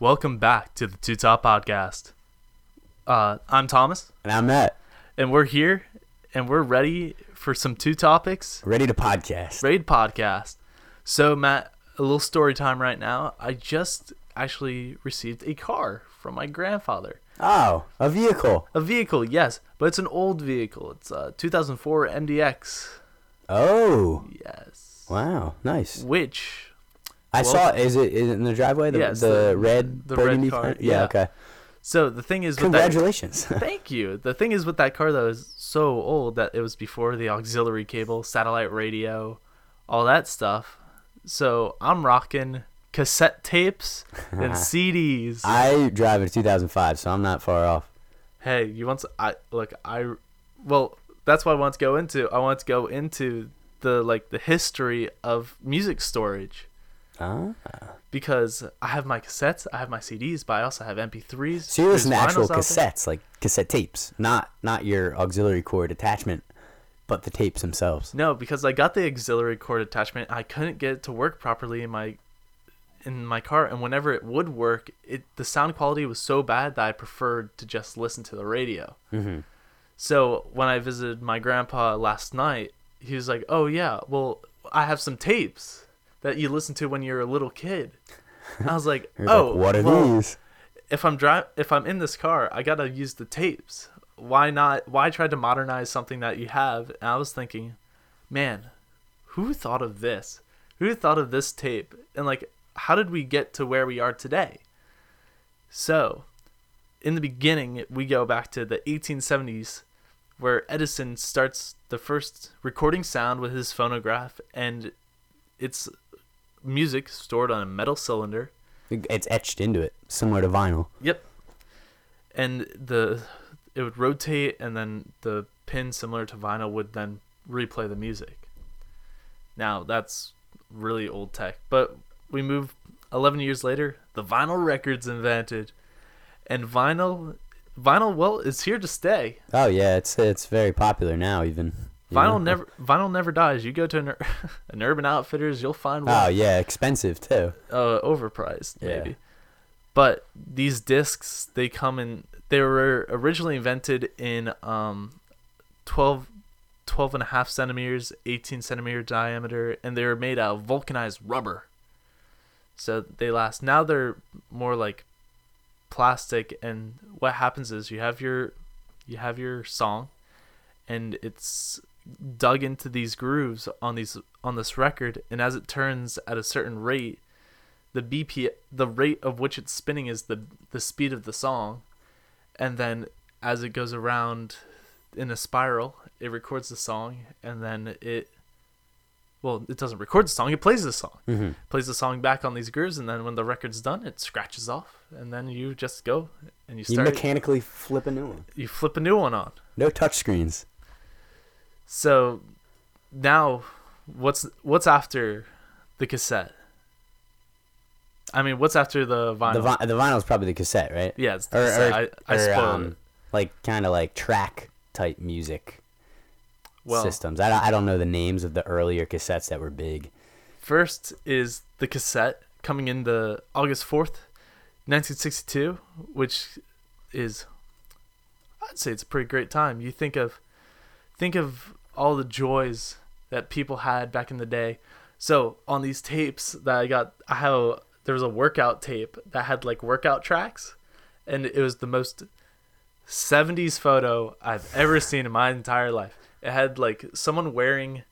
Welcome back to the Two Top Podcast. Uh, I'm Thomas, And I'm Matt. and we're here, and we're ready for some two topics Ready to podcast. raid podcast. So, Matt, a little story time right now. I just actually received a car from my grandfather. Oh, a vehicle. A vehicle, yes, but it's an old vehicle. It's a 2004 MDX. Oh, Yes. wow, nice. Which I Well- saw. Is it is it in the driveway? The, Yes, the, the- red the red burgundy car, car? yeah. Yeah. Okay. so the thing is with that Congratulations. Thank you. The thing is with that car though is so old that it was before the auxiliary cable, satellite radio, all that stuff. So I'm rocking cassette tapes and CDs. I drive a 2005, so I'm not far off. hey, you want to, I look I well that's what I want to go into. I want to go into the like the history of music storage Ah. because I have my cassettes, I have my CDs, but I also have MP3s. So you listen to actual vinyls out there. cassettes, like cassette tapes, not not your auxiliary cord attachment, but the tapes themselves. No, because I got the auxiliary cord attachment. I couldn't get it to work properly in my in my car, and whenever it would work, it the sound quality was so bad that I preferred to just listen to the radio. Mm-hmm. So when I visited my grandpa last night, he was like, "Oh yeah, well I have some tapes that you listen to when you're a little kid." I was like, "Oh, like, what are well, these? if I'm dri- if I'm in this car, I gotta use the tapes. Why not? Why try to modernize something that you have? And I was thinking, man, who thought of this? Who thought of this tape? And like, how did we get to where we are today? So, in the beginning, we go back to the 1870s, where Edison starts the first recording sound with his phonograph, and it's music stored on a metal cylinder. It's etched into it, similar to vinyl. Yep. And the it would rotate and then the pin similar to vinyl would then replay the music. Now that's really old tech. But we move 11 years later, the vinyl record's invented. And vinyl vinyl well is here to stay. Oh yeah, it's it's very popular now. Even Vinyl know? never vinyl never dies. You go to an, an Urban Outfitters, you'll find one. Oh yeah, expensive too. uh, overpriced Yeah. maybe but these discs they come in they were originally invented in um 12 12 and a half centimeters 18 centimeter diameter and they were made out of vulcanized rubber so they last now they're more like plastic and what happens is you have your you have your song and it's dug into these grooves on these on this record and as it turns at a certain rate the bp the rate of which it's spinning is the the speed of the song and then as it goes around in a spiral it records the song and then it well it doesn't record the song it plays the song mm-hmm. plays the song back on these grooves and then when the record's done it scratches off and then you just go and you You mechanically flip a new one. you flip a new one on No touch screens. So now what's what's after the cassette? I mean, what's after the vinyl? The vi- the vinyl's probably the cassette, right? yeah, it's the Or, cassette. or, I, I or, spoiled um, like kind of like track type music Well, systems. I don't, I don't know the names of the earlier cassettes that were big. first is the cassette coming in the August 4th, 1962, which is I'd say it's a pretty great time. You think of think of all the joys that people had back in the day. So on these tapes that I got, I have a, there was a workout tape that had like workout tracks, and it was the most 70s photo I've ever seen in my entire life. It had like someone wearing,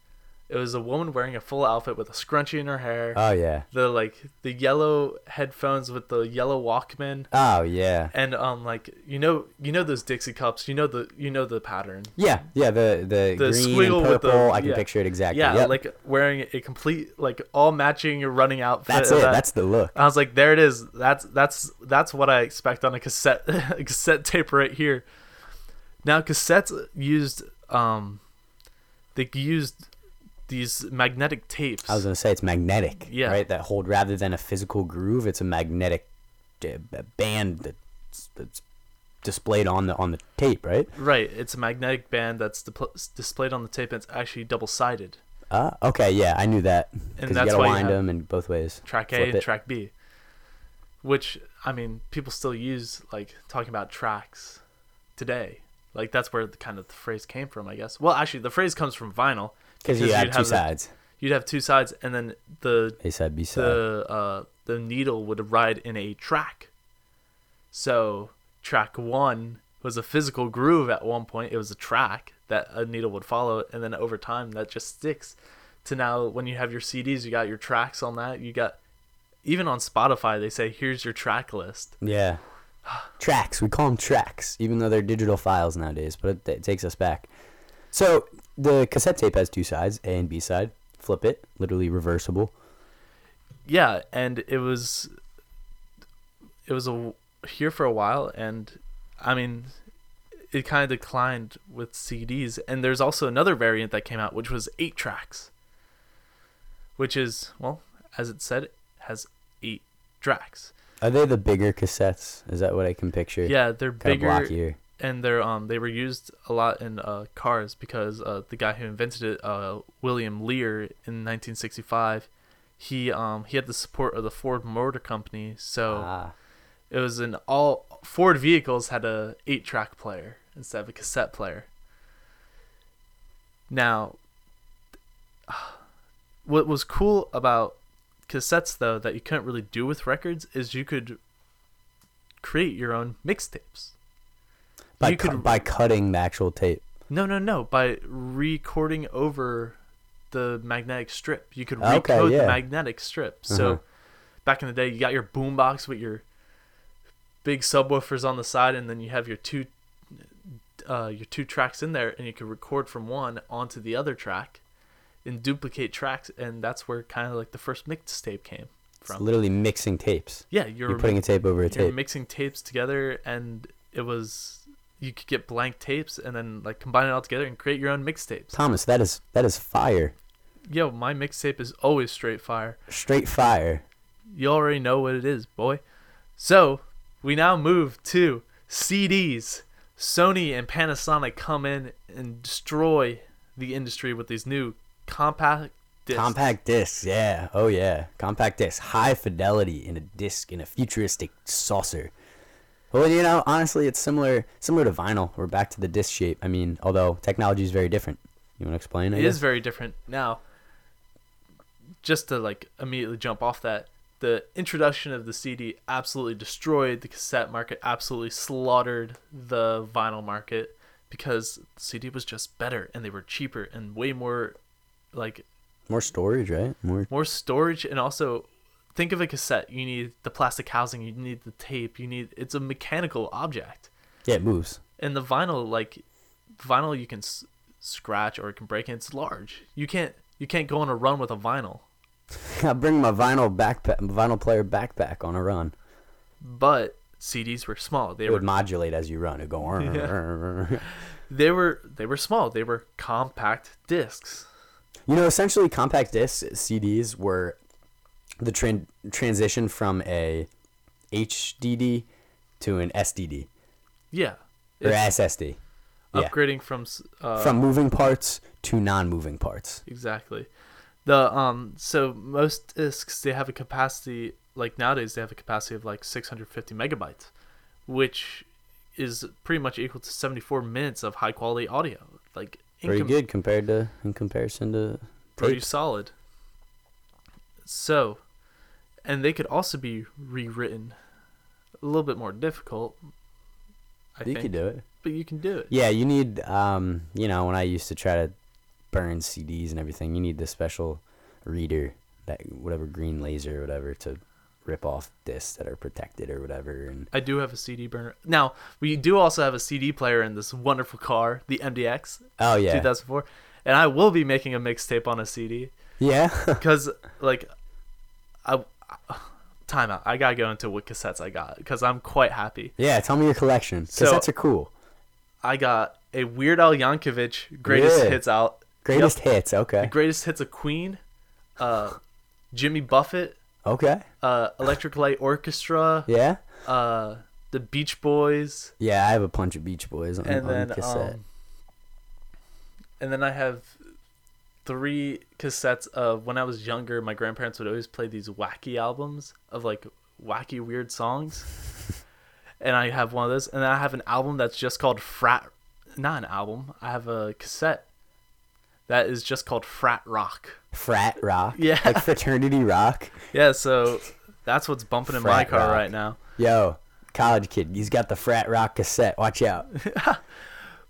it was a woman wearing a full outfit with a scrunchie in her hair, Oh yeah. the like the yellow headphones with the yellow Walkman, Oh yeah. and um like you know you know those Dixie cups, you know the you know the pattern. Yeah, yeah. The the, The green squiggle and with the- purple. I can yeah. picture it exactly. Yeah, Yep. like wearing a complete like all matching your running outfit. that's it. that. That's the look. I was like, there it is. That's that's that's what I expect on a cassette a cassette tape right here. Now cassettes used um they used these magnetic tapes. I was gonna say it's magnetic. Yeah. Right. That hold rather than a physical groove, it's a magnetic uh, band that's, that's displayed on the on the tape. Right. right, it's a magnetic band that's dipl- displayed on the tape and it's actually double sided. Uh, okay. Yeah, I knew that. And Because you gotta why wind have them in both ways. Track A and track B. which I mean, people still use like talking about tracks today. Like that's where the kind of the phrase came from, I guess. Well, actually, the phrase comes from vinyl Because you you'd have two the- sides. you'd have two sides, and then the A side, B side. the uh, the needle would ride in a track. So track one was a physical groove at one point. It was a track that a needle would follow, and then over time that just sticks. To now, when you have your CDs, you got your tracks on that. You got even on Spotify, they say here's your track list. Yeah. tracks. We call them tracks, even though they're digital files nowadays, but it, it takes us back. So the cassette tape has two sides, A and B side. Flip it, literally reversible. Yeah, and it was it was a here for a while, and I mean, it kind of declined with CDs. And there's also another variant that came out, which was eight tracks, which is well, as it said, has eight tracks. Are they the bigger cassettes? Is that what I can picture? Yeah, they're Kind bigger blockier. And they're um they were used a lot in uh cars because uh the guy who invented it uh William Lear in 1965 he um he had the support of the Ford Motor Company. So Ah. it was an all Ford vehicles had a 8 track player instead of a cassette player. Now what was cool about cassettes though that you couldn't really do with records is you could create your own mixtapes By, you cu- could- by cutting the actual tape. No, no, no. By recording over the magnetic strip, you could Okay, recode yeah. the magnetic strip. So Uh-huh. back in the day, you got your boombox with your big subwoofers on the side, and then you have your two uh, your two tracks in there, and you can record from one onto the other track, and duplicate tracks, and that's where kind of like the first mixtape came It's from. literally mixing tapes. yeah, you're, You're putting a tape over a you're tape. mixing tapes together, and it was you could get blank tapes and then like combine it all together and create your own mixtapes. Thomas, that is that is fire. Yo, my mixtape is always straight fire. Straight fire. You already know what it is, boy. So, we now move to CDs. Sony and Panasonic come in and destroy the industry with these new compact discs. Compact discs, yeah. Oh yeah. Compact discs. High fidelity in a disc in a futuristic saucer. Well, you know, honestly, it's similar similar to vinyl. We're back to the disc shape. I mean, although technology is very different. You want to explain? I It is very different now. Just to like immediately jump off that, the introduction of the CD absolutely destroyed the cassette market, absolutely slaughtered the vinyl market because the CD was just better and they were cheaper and way more like more storage, right? More. more storage and also think of a cassette you need the plastic housing you need the tape you need it's a mechanical object Yeah, it moves. and the vinyl like vinyl you can s- scratch or it can break and it's large you can't you can't go on a run with a vinyl I'll bring my vinyl backpack, vinyl player backpack on a run. but CDs were small they It were would modulate as you run. It go. Yeah. they were they were small they were compact discs You know, essentially, compact discs, CDs, were the tran- transition from a HDD to an SDD yeah or SSD. Yeah. upgrading from uh, from moving parts to non-moving parts. Exactly. The um so most discs they have a capacity like nowadays they have a capacity of like 650 megabytes, which is pretty much equal to 74 minutes of high quality audio. Like Pretty incom- good compared to in comparison to pretty tape. solid. So, and they could also be rewritten a little bit more difficult. I You think, could do it. but you can do it. Yeah, you need um, you know, when I used to try to burn CDs and everything, you need the special reader that whatever green laser or whatever to rip off discs that are protected or whatever and I do have a CD burner. Now, we do also have a CD player in this wonderful car, the MDX. Oh yeah. 2004 and i will be making a mixtape on a cd Yeah. because like i time out i gotta go into what cassettes i got because i'm quite happy yeah, tell me your collection. So- Cassettes are cool. i got a weird al yankovic greatest Yeah. hits out Greatest Yep. hits, the okay. greatest hits of queen uh jimmy buffett Okay. uh electric light orchestra Yeah? uh the beach boys Yeah, I have a bunch of Beach Boys on, and on then cassette. um, and then I have three cassettes of when I was younger. My grandparents would always play these wacky albums of like wacky weird songs. and I have one of those, and then I have an album that's just called Frat. Not an album. I have a cassette that is just called Frat Rock. Frat rock. Yeah. Like fraternity rock. Yeah, so that's what's bumping in my car rock. right now. Yo, college kid, he's got the frat rock cassette. Watch out.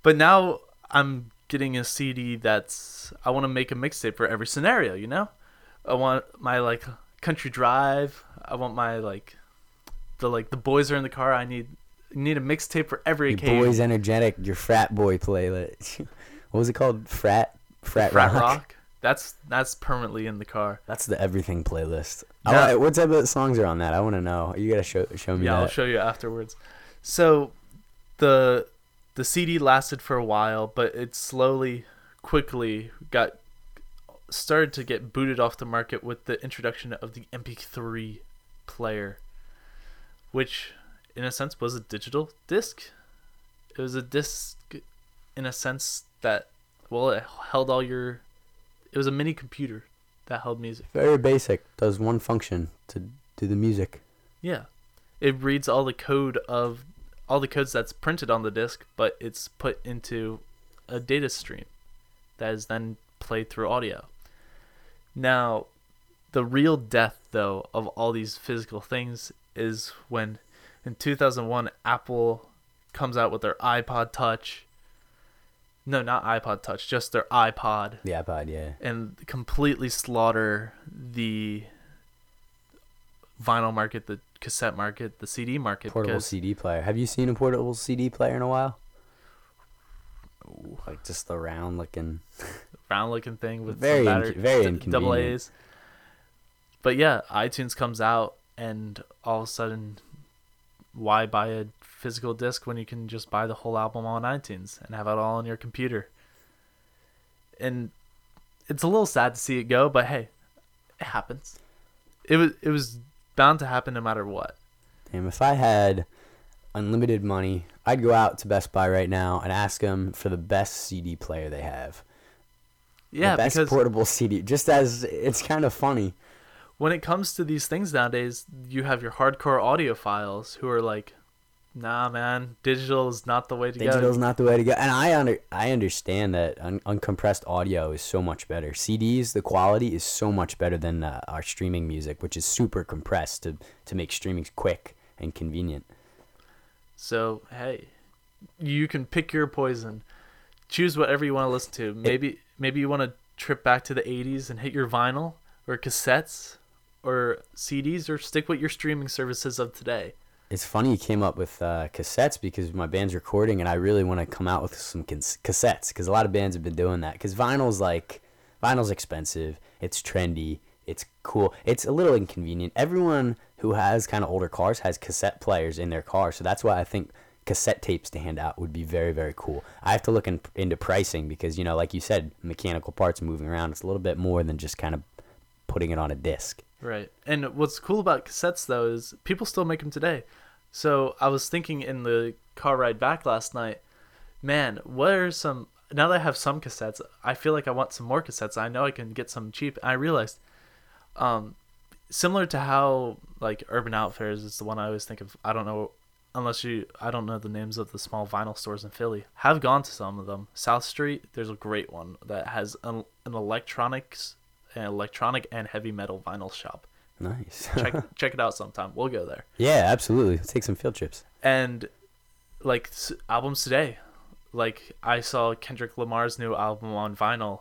But now I'm getting a CD that's I want to make a mixtape for every scenario, you know? I want my like country drive. I want my like the like the boys are in the car. I need need a mixtape for every Your occasion. boy's energetic. Your frat boy playlist. what was it called? Frat. Frat, Frat rock. rock. That's that's permanently in the car. That's the everything playlist. Yeah. What type of songs are on that? I want to know. You gotta show show me Yeah, I'll show you afterwards. So the the CD lasted for a while, but it slowly, quickly got started to get booted off the market with the introduction of the MP3 player, which, in a sense, was a digital disc. It was a disc, in a sense that, well, it held all your. It was a mini computer that held music. Very basic. Does one function to do the music. Yeah. It reads all the code of all the codes that's printed on the disk, but it's put into a data stream that is then played through audio. Now, the real death though of all these physical things is when in 2001 Apple comes out with their iPod Touch. No, not iPod Touch, just their iPod The iPod, yeah. and completely slaughter the vinyl market, the cassette market, the CD market. Portable CD player. Have you seen a portable CD player in a while? Like just the round looking. round looking thing with Very some inc- very d- double inconvenient. A's. But yeah, iTunes comes out, and all of a sudden, why buy a physical disc when you can just buy the whole album on iTunes and have it all on your computer? And it's a little sad to see it go, but hey, it happens. It was it was bound to happen no matter what. Damn, if I had unlimited money, I'd go out to Best Buy right now and ask them for the best CD player they have. Yeah, the best because portable CD. Just as it's kind of funny. when it comes to these things nowadays, you have your hardcore audiophiles who are like, "Nah, man, digital is not the way to Digital's go." Digital's not the way to go. And I under I understand that un- uncompressed audio is so much better. CDs, the quality is so much better than uh, our streaming music, which is super compressed to to make streaming quick and convenient. So hey, you can pick your poison. Choose whatever you want to listen to. Maybe maybe you want to trip back to the '80s and hit your vinyl or cassettes or CDs, or stick with your streaming services of today. It's funny you came up with uh, cassettes because my band's recording, and I really want to come out with some cas- cassettes because a lot of bands have been doing that. Because vinyl's like vinyl's expensive, it's trendy, it's cool, it's a little inconvenient. Everyone who has kind of older cars has cassette players in their car, so that's why I think cassette tapes to hand out would be very very cool. I have to look in, into pricing because you know, like you said, mechanical parts moving around. It's a little bit more than just kind of putting it on a disc. Right. And what's cool about cassettes though is people still make them today. So I was thinking in the car ride back last night, man, what are some now that I have some cassettes, I feel like I want some more cassettes. I know I can get some cheap. I realized um similar to how like Urban Outfitters is the one I always think of. I don't know unless you I don't know the names of the small vinyl stores in Philly. Have gone to some of them. South Street, there's a great one that has an, an electronics an electronic and heavy metal vinyl shop. Nice. Check check it out sometime. We'll go there. yeah, absolutely. Let's take some field trips. And like s- albums today, like I saw Kendrick Lamar's new album on vinyl.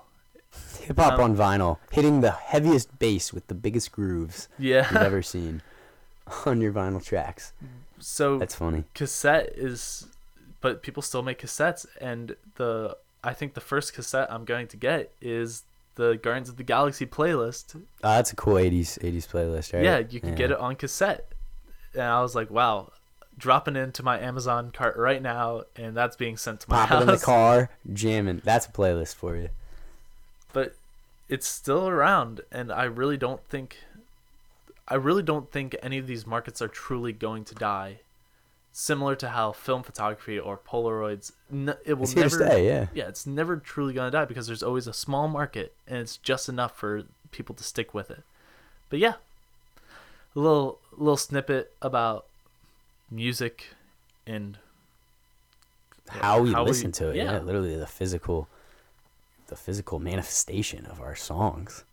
Hip hop Um, on vinyl, hitting the heaviest bass with the biggest grooves yeah. you've ever seen on your vinyl tracks. so That's funny. cassette is but people still make cassettes and the I think the first cassette I'm going to get is the Guardians of the Galaxy playlist. Oh, that's a cool '80s '80s playlist, right? Yeah, you can get it on cassette. And I was like, wow, dropping into my Amazon cart right now and that's being sent to my Pop house. it in the car, jamming. That's a playlist for you. but it's still around and i really don't think i really don't think any of these markets are truly going to die similar to how film photography or polaroids n- it will It's never stay. Yeah. yeah it's never truly going to die because there's always a small market and it's just enough for people to stick with it but yeah a little little snippet about music and how we how we- listen to it. Yeah. yeah. literally the physical, the physical manifestation of our songs.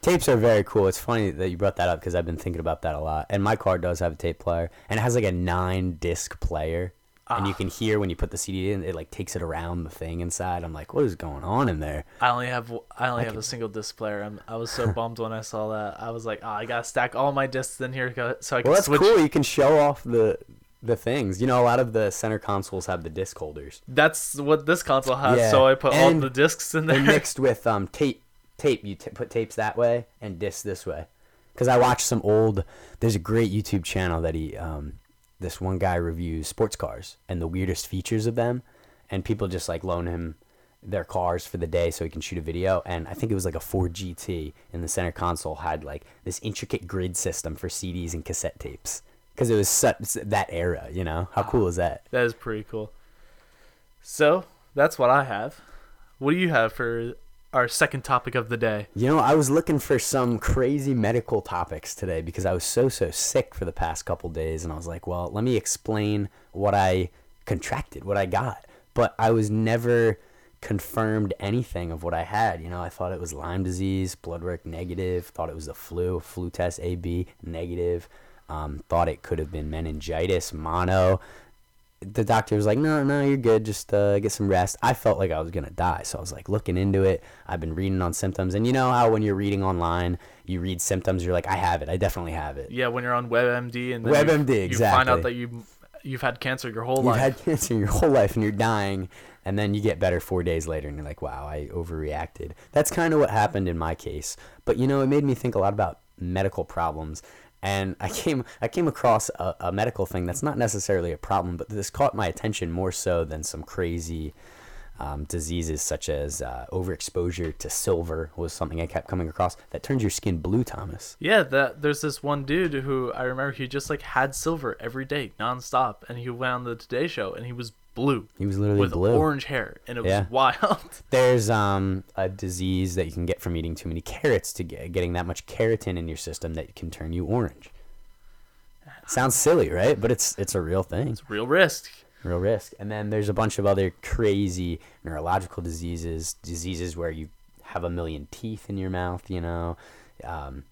Tapes are very cool. It's funny that you brought that up because I've been thinking about that a lot. And my car does have a tape player, and it has like a nine disc player, and you Ah. can hear when you put the CD in, it like takes it around the thing inside. I'm like, what is going on in there? I only have I only I have can- a single disc player. I'm, I was so bummed when I saw that. I was like, oh, I gotta stack all my discs in here so I can Well, that's switch. cool. You can show off the the things. You know, a lot of the center consoles have the disc holders. That's what this console has. Yeah, So I put all the discs in They're there. mixed with um tape. Tape. You t- put tapes that way and discs this way. Because I watched some old. There's a great YouTube channel that he um this one guy reviews sports cars and the weirdest features of them, and people just like loan him their cars for the day so he can shoot a video. And I think it was like a Ford GT, and the center console had like this intricate grid system for CDs and cassette tapes. Because it was such that era, you know. How cool is that? That is pretty cool. So that's what I have. What do you have for our second topic of the day? You know, I was looking for some crazy medical topics today because I was so so sick for the past couple days and I was like, well, let me explain what I contracted, what I got. But I was never confirmed anything of what I had. You know, I thought it was Lyme disease, blood work negative, thought it was the flu, flu test AB negative, um, thought it could have been meningitis, mono the doctor was like, "No, no, you're good. Just uh, get some rest." I felt like I was gonna die, so I was like looking into it. I've been reading on symptoms, and you know how when you're reading online, you read symptoms, you're like, "I have it. I definitely have it." Yeah, when you're on WebMD and then WebMD, you, you find out that you you've had cancer your whole life. You've had cancer your whole life, and you're dying, and then you get better four days later, and you're like, "Wow, I overreacted." That's kind of what happened in my case. But you know, it made me think a lot about medical problems. And I came I came across a, a medical thing that's not necessarily a problem, but this caught my attention more so than some crazy um, diseases such as uh, overexposure to silver was something I kept coming across that turns your skin blue, Thomas. Yeah, that there's this one dude who I remember he just like had silver every day nonstop, and he went on the Today Show and he was blue He was literally with blue. orange hair, and it was wild. There's um, a disease that you can get from eating too many carrots to get getting that much keratin in your system that can turn you orange. Sounds silly, right? But it's it's a real thing, It's real risk. real risk. And then there's a bunch of other crazy neurological diseases, diseases where you have a million teeth in your mouth. You know, um,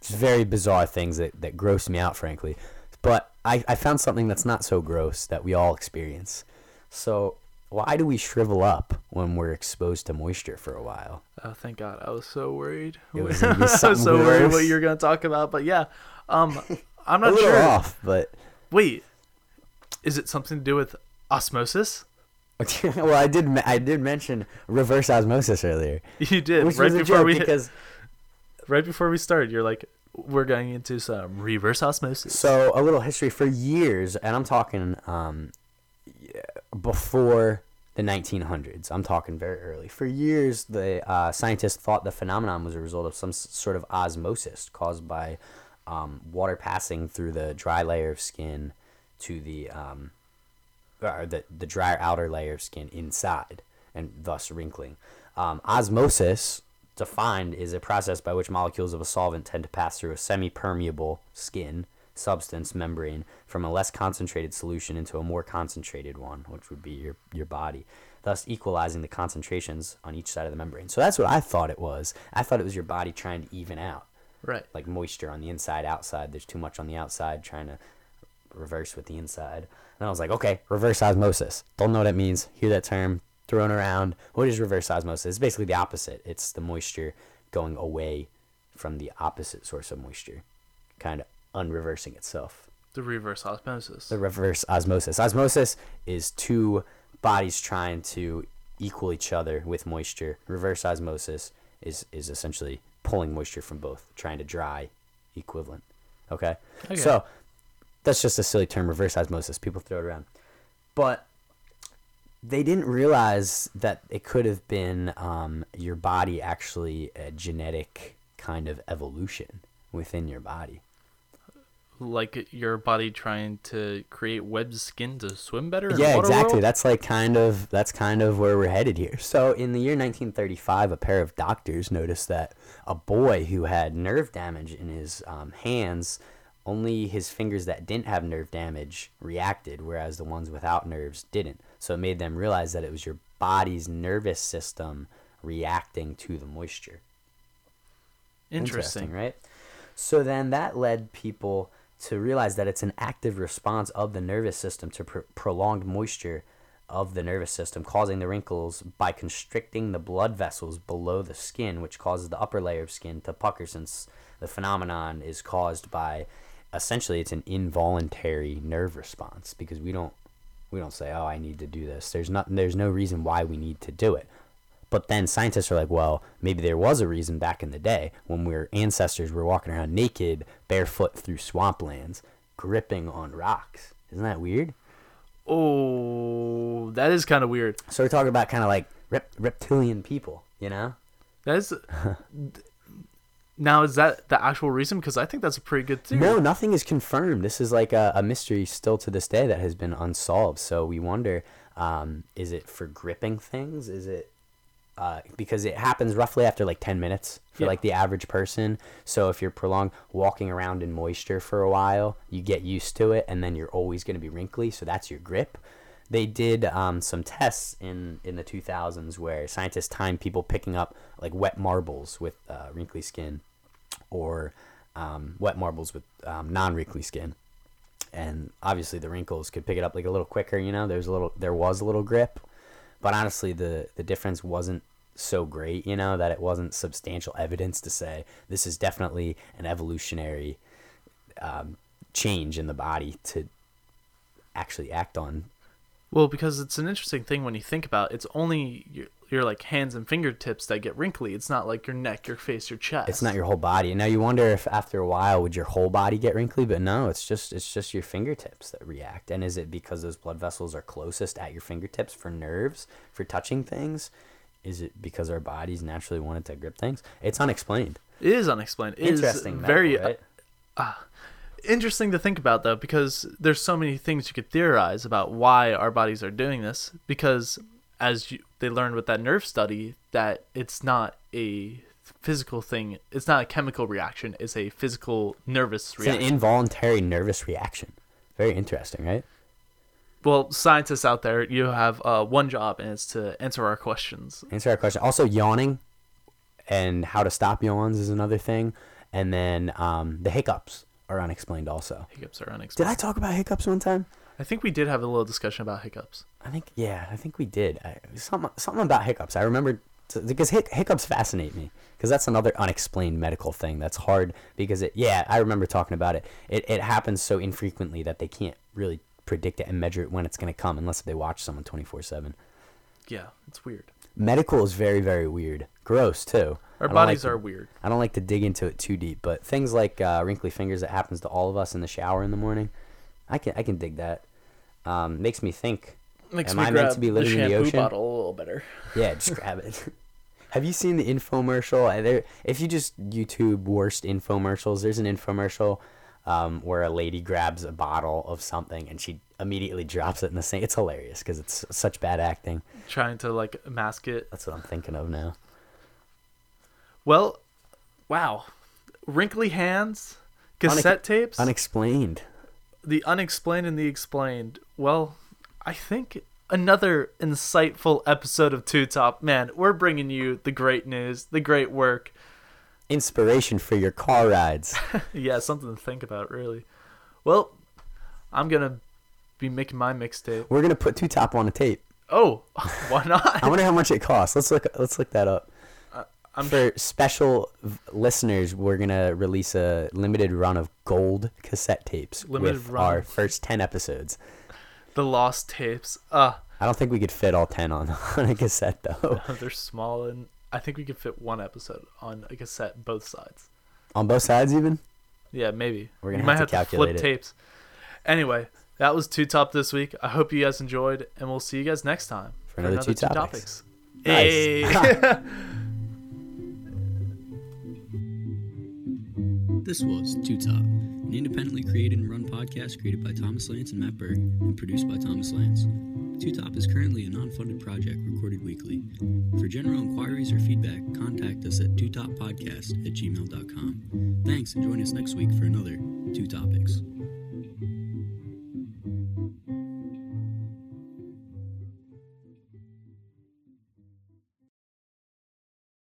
just very bizarre things that that gross me out, frankly. But I, I found something that's not so gross that we all experience. So why do we shrivel up when we're exposed to moisture for a while? Oh, thank God! I was so worried. Was I was so worried what you're gonna talk about, but yeah, um, I'm a not little sure. off, but Wait, is it something to do with osmosis? well, I did I did mention reverse osmosis earlier, You did which right was before we because right before we started. You're like, we're going into some reverse osmosis. so a little history for years, and I'm talking um before the 1900s. I'm talking very early. For years, the uh, scientists thought the phenomenon was a result of some sort of osmosis caused by um, water passing through the dry layer of skin to the um, or the the drier outer layer of skin inside, and thus wrinkling. Um, osmosis, defined, is a process by which molecules of a solvent tend to pass through a semi-permeable skin substance membrane from a less concentrated solution into a more concentrated one, which would be your your body, thus equalizing the concentrations on each side of the membrane. So that's what I thought it was. I thought it was your body trying to even out. Right. like moisture on the inside outside. There's too much on the outside trying to reverse with the inside. And i was like okay reverse osmosis. Don't know what it means. Hear that term thrown around. What is reverse osmosis? It's basically the opposite. It's the moisture going away from the opposite source of moisture. Kind of unreversing itself. The reverse osmosis. the reverse osmosis. Osmosis is two bodies trying to equal each other with moisture. Reverse osmosis is is essentially pulling moisture from both trying to dry equivalent. Okay, Okay. so that's just a silly term reverse osmosis. People throw it around. But they didn't realize that it could have been um, your body actually a genetic kind of evolution within your body like your body trying to create web skin to swim better? yeah exactly world? that's like kind of that's kind of where we're headed here so in the year 1935 a pair of doctors noticed that a boy who had nerve damage in his um, hands only his fingers that didn't have nerve damage reacted whereas the ones without nerves didn't so it made them realize that it was your body's nervous system reacting to the moisture Interesting. right? So then that led people to realize that it's an active response of the nervous system to pr- prolonged moisture of the nervous system, causing the wrinkles by constricting the blood vessels below the skin, which causes the upper layer of skin to pucker. Since the phenomenon is caused by essentially it's an involuntary nerve response because we don't we don't say, "Oh, I need to do this." There's not there's no reason why we need to do it. But then scientists are like, well, maybe there was a reason back in the day when we our ancestors were walking around naked, barefoot through swamplands, gripping on rocks. Isn't that weird? Oh, that is kind of weird. So we're talking about kind of like rep- reptilian people, you know? That is. now, is that the actual reason? Because I think that's a pretty good theory. No, nothing is confirmed. This is like a, a mystery still to this day that has been unsolved. So we wonder um, is it for gripping things? Is it uh, because it happens roughly after like 10 minutes for Yeah. like the average person. So if you're prolonged walking around in moisture for a while, you get used to it and then you're always going to be wrinkly. So that's your grip. They did um, some tests in, in the 2000s where scientists timed people picking up like wet marbles with uh, wrinkly skin or um, wet marbles with um, non-wrinkly skin and obviously the wrinkles could pick it up like a little quicker you know there's a little there was a little grip but honestly the the difference wasn't so great you know that it wasn't substantial evidence to say this is definitely an evolutionary um, change in the body to actually act on Well, because it's an interesting thing when you think about it. it's only your, your like hands and fingertips that get wrinkly. It's not like your neck, your face, your chest. it's not your whole body and now you wonder if after a while would your whole body get wrinkly but no it's just it's just your fingertips that react and is it because those blood vessels are closest at your fingertips for nerves for touching things is it because our bodies naturally wanted to grip things it's unexplained It is unexplained. It is interesting very medical, right? Uh, interesting to think about though because there's so many things you could theorize about why our bodies are doing this because as you, they learned with that nerve study that it's not a physical thing it's not a chemical reaction it's a physical nervous reaction. it's an involuntary nervous reaction very interesting right well scientists out there you have uh, one job and it's to answer our questions answer our question also yawning and how to stop yawns is another thing and then um, the hiccups are unexplained also hiccups are unexplained. did i talk about hiccups one time I think we did have a little discussion about hiccups I think yeah, I think we did. I, something something about hiccups. I remember because hic- hiccups fascinate me because that's another unexplained medical thing that's hard because it yeah, I remember talking about it. It it happens so infrequently that they can't really predict it and measure it when it's going to come unless they watch someone 24/7. yeah it's weird Medical is very very weird. Gross too. Our bodies like are to- weird I don't like to dig into it too deep, but things like uh, wrinkly fingers that happens to all of us in the shower in the morning, I can I can dig that. Um, makes me think makes Am me I meant to be living the in the ocean? bottle a little better Yeah, just grab it. Have you seen the infomercial? There, if you just YouTube worst infomercials, there's an infomercial um, where a lady grabs a bottle of something and she immediately drops it in the sink. It's hilarious because it's such bad acting. trying to like mask it That's what I'm thinking of now. Well, wow. Wrinkly hands, cassette tapes, Unexplained. the unexplained and the explained. Well, I think another insightful episode of Two Top. Man, we're bringing you the great news, the great work. Inspiration for your car rides. yeah, something to think about, really. Well, I'm going to be making my mixtape. We're gonna put two top on a tape. Oh, why not? I wonder how much it costs. Let's look. Let's look that up. I'm For special v- listeners, we're gonna release a limited run of gold cassette tapes Limited with run. our first ten episodes. the lost tapes. Uh, I don't think we could fit all ten on on a cassette though. they're small and I think we could fit one episode on a cassette both sides. on both sides, even. Yeah, maybe. We're gonna you might have have to to, flip it. tapes. Anyway, that was two top this week. I hope you guys enjoyed, and we'll see you guys next time For another Two Topics. Hey. This was Two Top. An independently created and run podcast created by Thomas Lance and Matt Berg and produced by Thomas Lance. Two Top is currently a non funded project recorded weekly. For general inquiries or feedback, contact us at twotoppodcast at gmail.com. Thanks and join us next week for another Two Topics.